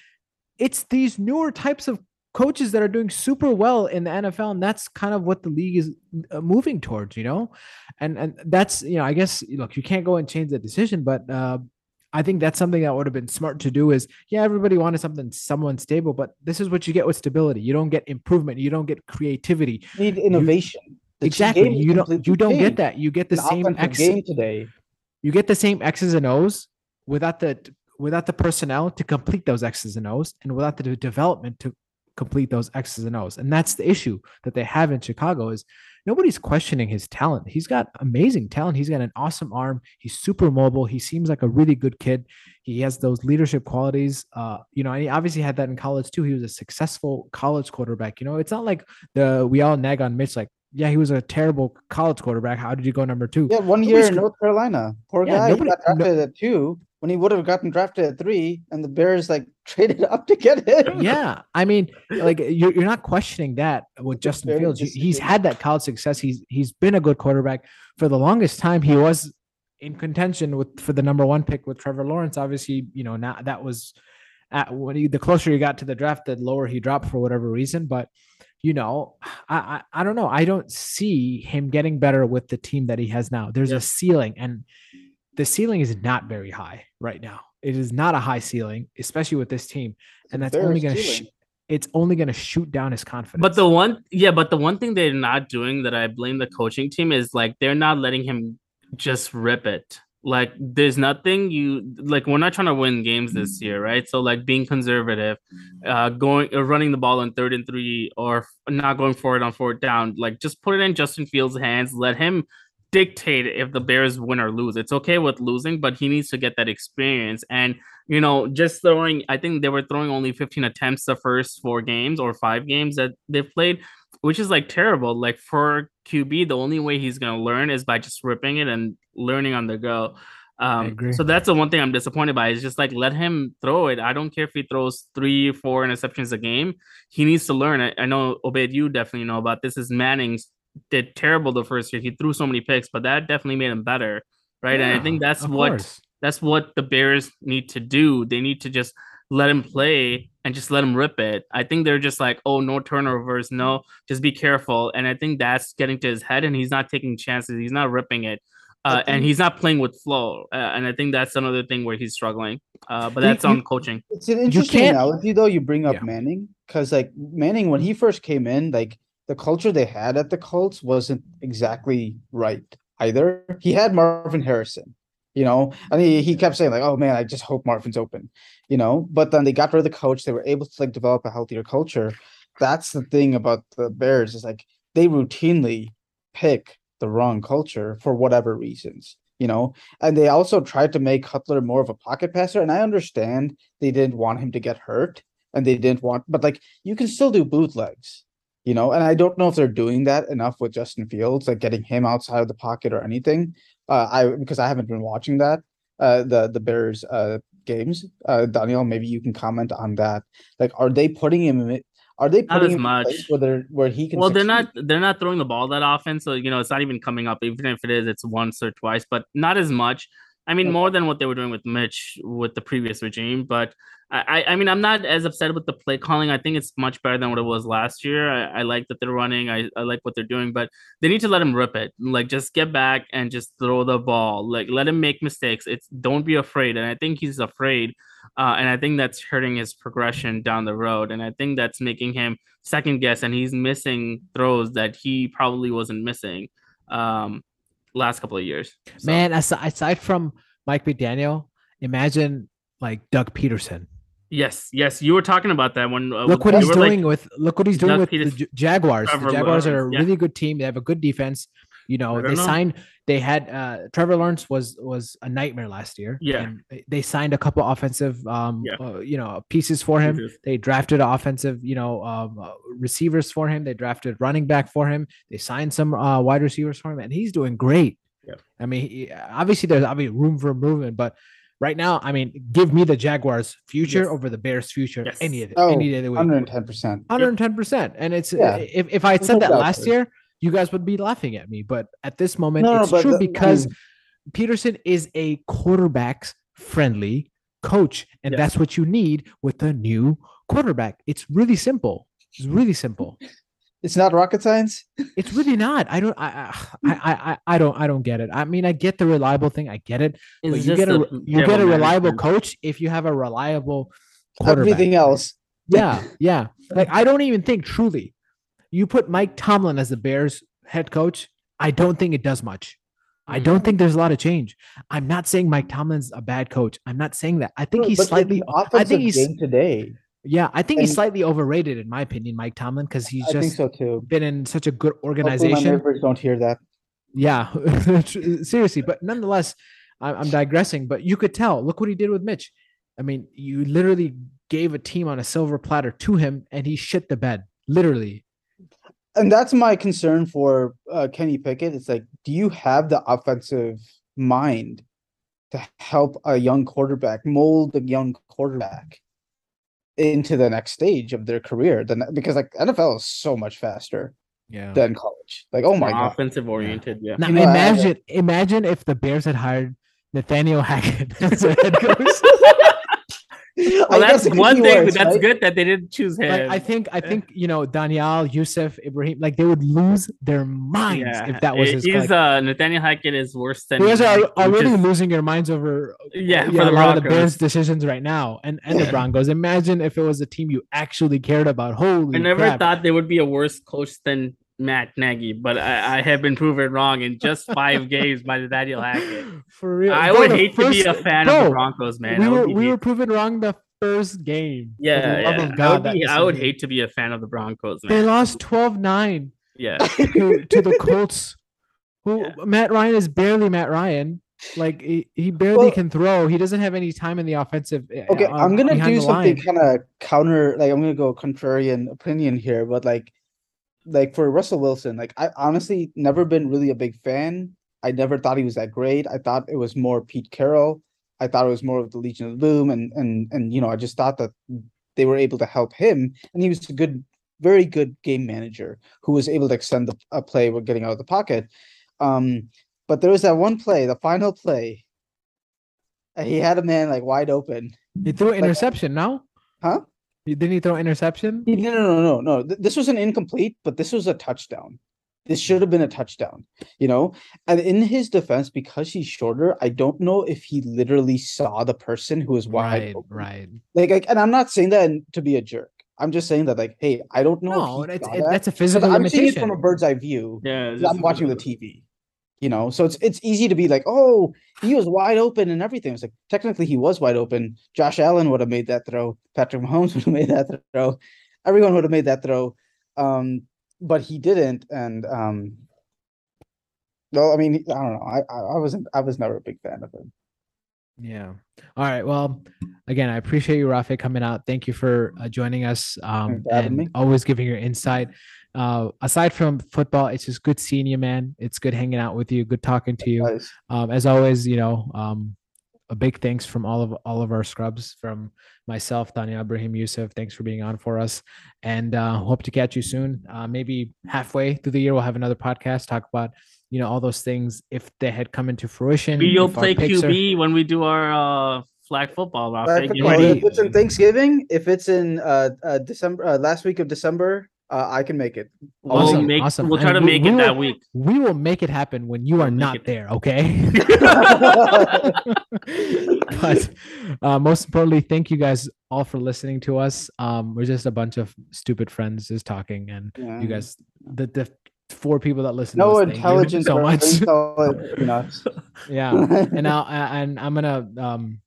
it's these newer types of coaches that are doing super well in the NFL and that's kind of what the league is uh, moving towards you know? And and that's you know I guess look you can't go and change the decision but uh, I think that's something that would have been smart to do is yeah, everybody wanted something someone stable, but this is what you get with stability. You don't get improvement, you don't get creativity. You need innovation. You, exactly. You don't you don't get that. You get the, the same X game today. You get the same X's and O's without the without the personnel to complete those X's and O's and without the development to complete those X's and O's. And that's the issue that they have in Chicago is nobody's questioning his talent. He's got amazing talent. He's got an awesome arm. He's super mobile. He seems like a really good kid. He has those leadership qualities. Uh, you know, and he obviously had that in college too. He was a successful college quarterback. You know, it's not like the we all nag on Mitch like, yeah, he was a terrible college quarterback. How did you go number two? Yeah, one year in North Carolina. Poor yeah, guy. Nobody, he got drafted no, at two when he would have gotten drafted at three, and the Bears like [laughs] traded up to get him. Yeah, I mean, like you're, you're not questioning that with Justin Fields. He's had that college success. He's he's been a good quarterback for the longest time. He was in contention with for the number one pick with Trevor Lawrence. Obviously, you know now that was at when he, the closer he got to the draft, the lower he dropped for whatever reason. But you know, I, I, I don't know. I don't see him getting better with the team that he has now. There's yeah. a ceiling, and the ceiling is not very high right now. It is not a high ceiling, especially with this team, and that's only going to sh- it's only going to shoot down his confidence. But the one, yeah, but the one thing they're not doing that I blame the coaching team is like they're not letting him just rip it. Like there's nothing you like. We're not trying to win games this year, right? So like being conservative, uh, going uh, running the ball on third and three, or not going for it on fourth down. Like just put it in Justin Fields' hands. Let him dictate if the Bears win or lose. It's okay with losing, but he needs to get that experience. And you know, just throwing, I think they were throwing only 15 attempts the first four games or five games that they've played, which is like terrible. Like for QB, the only way he's gonna learn is by just ripping it and learning on the go. Um, so that's the one thing I'm disappointed by. Is just like let him throw it. I don't care if he throws three, four interceptions a game. He needs to learn. I, I know Obaid, you definitely know about this. Is Manning's did terrible the first year. He threw so many picks, but that definitely made him better, right? and I think that's what course. that's what the Bears need to do. They need to just let him play and just let him rip it. I think they're just like, oh, no turnovers, no, just be careful. And I think that's getting to his head, and he's not taking chances. He's not ripping it. Uh, and he's not playing with flow, uh, and I think that's another thing where he's struggling. Uh, but You- that's on coaching. It's an interesting can't- analogy though. You bring up Yeah. Manning because like Manning when he first came in, like the culture they had at the Colts wasn't exactly right either. He had Marvin Harrison, you know, and he, he kept saying like, "Oh man, I just hope Marvin's open," you know. But then they got rid of the coach. They were able to like develop a healthier culture. That's the thing about the Bears is like they routinely pick the wrong culture for whatever reasons, you know. And they also tried to make Cutler more of a pocket passer. And I understand they didn't want him to get hurt and they didn't want, but like you can still do bootlegs, you know. And I don't know if they're doing that enough with Justin Fields, like getting him outside of the pocket or anything. Uh, I because I haven't been watching that uh the the Bears uh games. Uh Daniel, maybe you can comment on that. Like, are they putting him? Are they Not putting as him much. where they're where he can? Well, they're not they're not throwing the ball that often, so you know it's not even coming up. Even if it is, it's once or twice, but not as much. I mean, Okay. more than what they were doing with Mitch with the previous regime. But I, I mean, I'm not as upset with the play calling. I think it's much better than what it was last year. I, I like that they're running. I, I like what they're doing, but they need to let him rip it. Like just get back and just throw the ball. Like let him make mistakes. It's don't be afraid. And I think he's afraid. Uh, and I think that's hurting his progression down the road. And I think that's making him second guess and he's missing throws that he probably wasn't missing um last couple of years. So, Man, aside, aside from Mike McDaniel, imagine like Doug Pederson. Yes, yes, you were talking about that when uh, Look what he's were like- doing with look what he's doing with the Peters- J- Jaguars. Trevor the Jaguars are a Lawrence, yeah. really good team. They have a good defense. You know, they know. signed. They had uh Trevor Lawrence was was a nightmare last year. Yeah. and they- signed a couple offensive um Yeah. uh, you know pieces for him. Jesus. They drafted offensive you know um uh, receivers for him. They drafted running back for him. They signed some uh wide receivers for him, and he's doing great. Yeah. I mean, he, obviously there's obviously room for improvement, but right now, I mean, give me the Jaguars' future Yes. over the Bears' future Yes. any of the, Oh, any day of the week. 110%. 110%. And it's Yeah. if, if I had said that last year, you guys would be laughing at me. But at this moment, No, no, it's but true the- I because mean- Pederson is a quarterbacks friendly coach. And Yes. that's what you need with a new quarterback. It's really simple. It's really simple. [laughs] It's not rocket science. It's really not. I don't. I, I. I. I. I don't. I don't get it. I mean, I get the reliable thing. I get it. But you get a. the You get a reliable management. coach if you have a reliable quarterback. Everything else. Yeah, yeah. Like I don't even think truly. You put Mike Tomlin as the Bears head coach. I don't think it does much. I don't think there's a lot of change. I'm not saying Mike Tomlin's a bad coach. I'm not saying that. I think Bro, he's slightly. the I think he's. game today. Yeah, I think he's slightly overrated in my opinion, Mike Tomlin, because he's just so too. been in such a good organization. neighbors don't hear that. Yeah, [laughs] seriously. But nonetheless, I'm digressing. But you could tell. Look what he did with Mitch. I mean, you literally gave a team on a silver platter to him, and he shit the bed. Literally. And that's my concern for uh, Kenny Pickett. It's like, do you have the offensive mind to help a young quarterback mold the young quarterback into the next stage of their career? Then because like NFL is so much faster Yeah. than college. Like, oh my god, offensive oriented. Yeah. Now You I- I- imagine, imagine if the Bears had hired Nathaniel Hackett as their head coach. [laughs] [laughs] [laughs] Well, that's one thing. that's right? good that they didn't choose him. Like, I think, I think you know Daniel, Yusuf, Ibrahim, like they would lose their minds if that was It- his. He's Like, uh Nathaniel Hackett is worse than you guys are already is- losing your minds over Yeah, yeah, for the a lot of the Bears decisions right now, and and the Broncos. Imagine if it was a team you actually cared about. Holy, I never crap. thought they would be a worse coach than Matt Nagy, but I, I have been proven wrong in just five [laughs] games by the Nathaniel Hackett. For real, I Bro, would the hate to be a first- fan of the Broncos, man. we were we hate- were proven wrong the first game. For the yeah, love yeah. of I would, be, I would hate to be a fan of the Broncos, They lost 12-9 Yeah, to, to the [laughs] Colts. Who Yeah. Matt Ryan is barely Matt Ryan. Like he, he barely Well- can throw. He doesn't have any time in the offensive. uh, Okay, uh, I'm gonna do something kind of counter. Like I'm gonna go contrarian opinion here, but like, like for Russell Wilson, like I honestly never been really a big fan. I never thought he was that great. I thought it was more Pete Carroll. I thought it was more of the Legion of Boom, and and and you know, I just thought that they were able to help him, and he was a good, very good game manager who was able to extend the a play with getting out of the pocket. Um, but there was that one play, the final play. He had a man like wide open, He threw an interception. No, Huh? He- Didn't he throw interception? No, no, no, no, no. Th- This was an incomplete, but this was a touchdown. This should have been a touchdown, you know? And in his defense, because he's shorter, I don't know if he literally saw the person who was wide Right, open. right. Like, like, and I'm not saying that to be a jerk. I'm just saying that, like, hey, I don't know. No, if he that's it, that, that's a physical I'm seeing it from a bird's eye view. Yeah, 'cause I'm watching the TV. You know, so it's it's easy to be like, oh, he was wide open and everything. It's like technically he was wide open. Josh Allen would have made that throw. Patrick Mahomes [laughs] would have made that throw. Everyone would have made that throw. Um, but he didn't. And um, well, I mean, I don't know. I, I wasn't. I was never a big fan of him. Yeah. All right. Well, again, I appreciate you, Rafe, coming out. Thank you for uh, joining us um, Thanks for having and me. always giving your insight. Uh, aside from football, it's just good seeing you, man. It's good hanging out with you. Good talking to you. Guys. Um, as always, you know, um, a big thanks from all of all of our scrubs, from myself, Tanya Ibrahim Yusuf. Thanks for being on for us, and uh, hope to catch you soon. Uh, maybe halfway through the year, we'll have another podcast talk about you know all those things if they had come into fruition. Maybe you'll play picks are- QB when we do our uh, flag football. Rafa. Flag Get football, ready. ready. If it's in Thanksgiving, if it's in uh, uh December, uh, last week of December, uh, I can make it. We'll Awesome, make. awesome. We'll try And to we- make we it that will- week. we will make it happen when you are We'll not there okay [laughs] [laughs] but uh, most importantly thank you guys all for listening to us um we're just a bunch of stupid friends just talking and Yeah. you guys the, the four people that listen no to us, thank you intelligence so much intel- [laughs] you know. yeah and now and i'm gonna um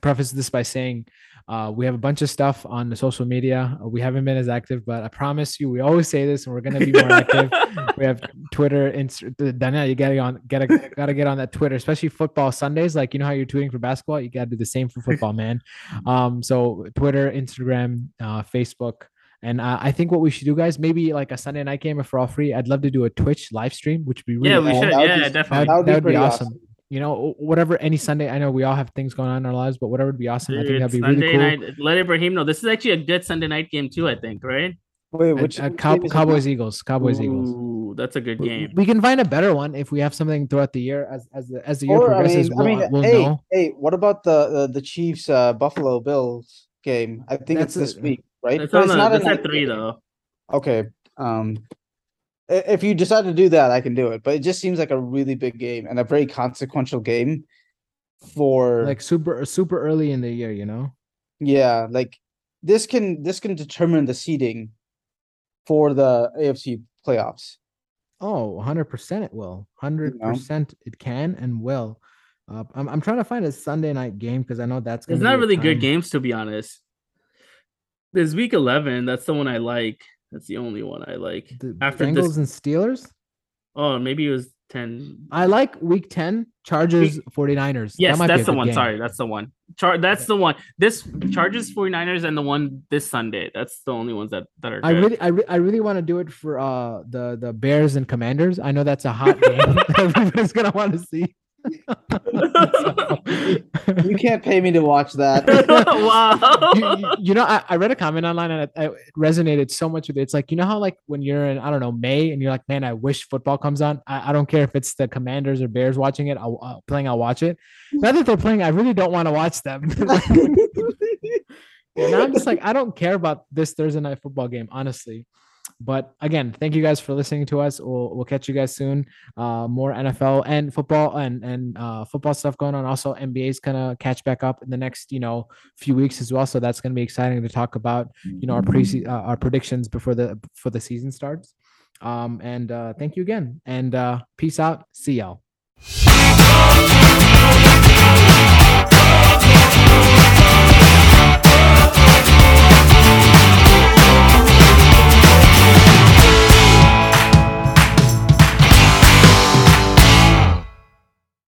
preface this by saying uh, we have a bunch of stuff on the social media. Uh, We haven't been as active, but I promise you, we always say this, and we're gonna be more [laughs] active. we have Twitter, Insta. Danielle, you gotta get on, gotta gotta get on that Twitter, especially football Sundays. Like you know how you're tweeting for basketball, you gotta do the same for football, man. Um, so Twitter, Instagram, uh, Facebook. And uh, I think what we should do, guys, maybe like a Sunday night game if we're all free. I'd love to do a Twitch live stream, which would be really Yeah, we cool. should. that would Yeah, be- definitely. That would be, That would be pretty awesome. awesome. You know, whatever any Sunday. I know we all have things going on in our lives, but whatever would be awesome. I think that'd It's be really Sunday cool. night. Let Ibrahim know. This is actually a good Sunday night game too. I think, right? Wait, Uh, which, uh, which Cow- game is it Cowboys? Eagles, Cowboys Eagles. Ooh, that's a good game. We can find a better one if we have something throughout the year as as the as the year Or I progresses. mean, we'll, I mean, we'll hey, know. hey, what about the the, the Chiefs uh, Buffalo Bills game? I think That's it's this a- week, right? It's But on the, not a that's at night three game. though. Okay. Um, i- if you decide to do that, I can do it. But it just seems like a really big game and a very consequential game for Like super super early in the year, you know. yeah, like this can this can determine the seeding for the AFC playoffs. Oh, 100% it will. 100% it can and will. Uh, I'm, I'm trying to find a Sunday night game because I know that's There's gonna not be a really good games to be honest. There's week eleven. That's the one I like. That's the only one I like. The After Bengals this, and Steelers. oh, maybe it was ten. I like week 10, Chargers, 49ers. That Yes, a that's the one. game. Sorry, that's the one. Char- that's the one. This Chargers 49ers and the one this Sunday. That's the only ones that that are good. I really, I, re- I really want to do it for uh the the Bears and Commanders. I know that's a hot [laughs] game. [laughs] Everybody's gonna want to see. [laughs] You can't pay me to watch that. [laughs] wow. you, you- you know, I, I read a comment online and it, it resonated so much with it. It's like, you know how like when you're in, I don't know, May and you're like, man, I wish football comes on. I, I don't care if it's the Commanders or Bears watching it, I'll, uh, playing, I'll watch it. Now that they're playing, I really don't want to watch them. [laughs] Yeah, now I'm just like, I don't care about this Thursday night football game, honestly. But again, thank you guys for listening to us. We'll we'll catch you guys soon. Uh, more NFL and football and and uh, football stuff going on. Also, NBA is gonna catch back up in the next you know few weeks as well. So that's gonna be exciting to talk about. You know our pre uh, our predictions before the before the season starts. Um, and uh, thank you again. And uh, peace out. See y'all.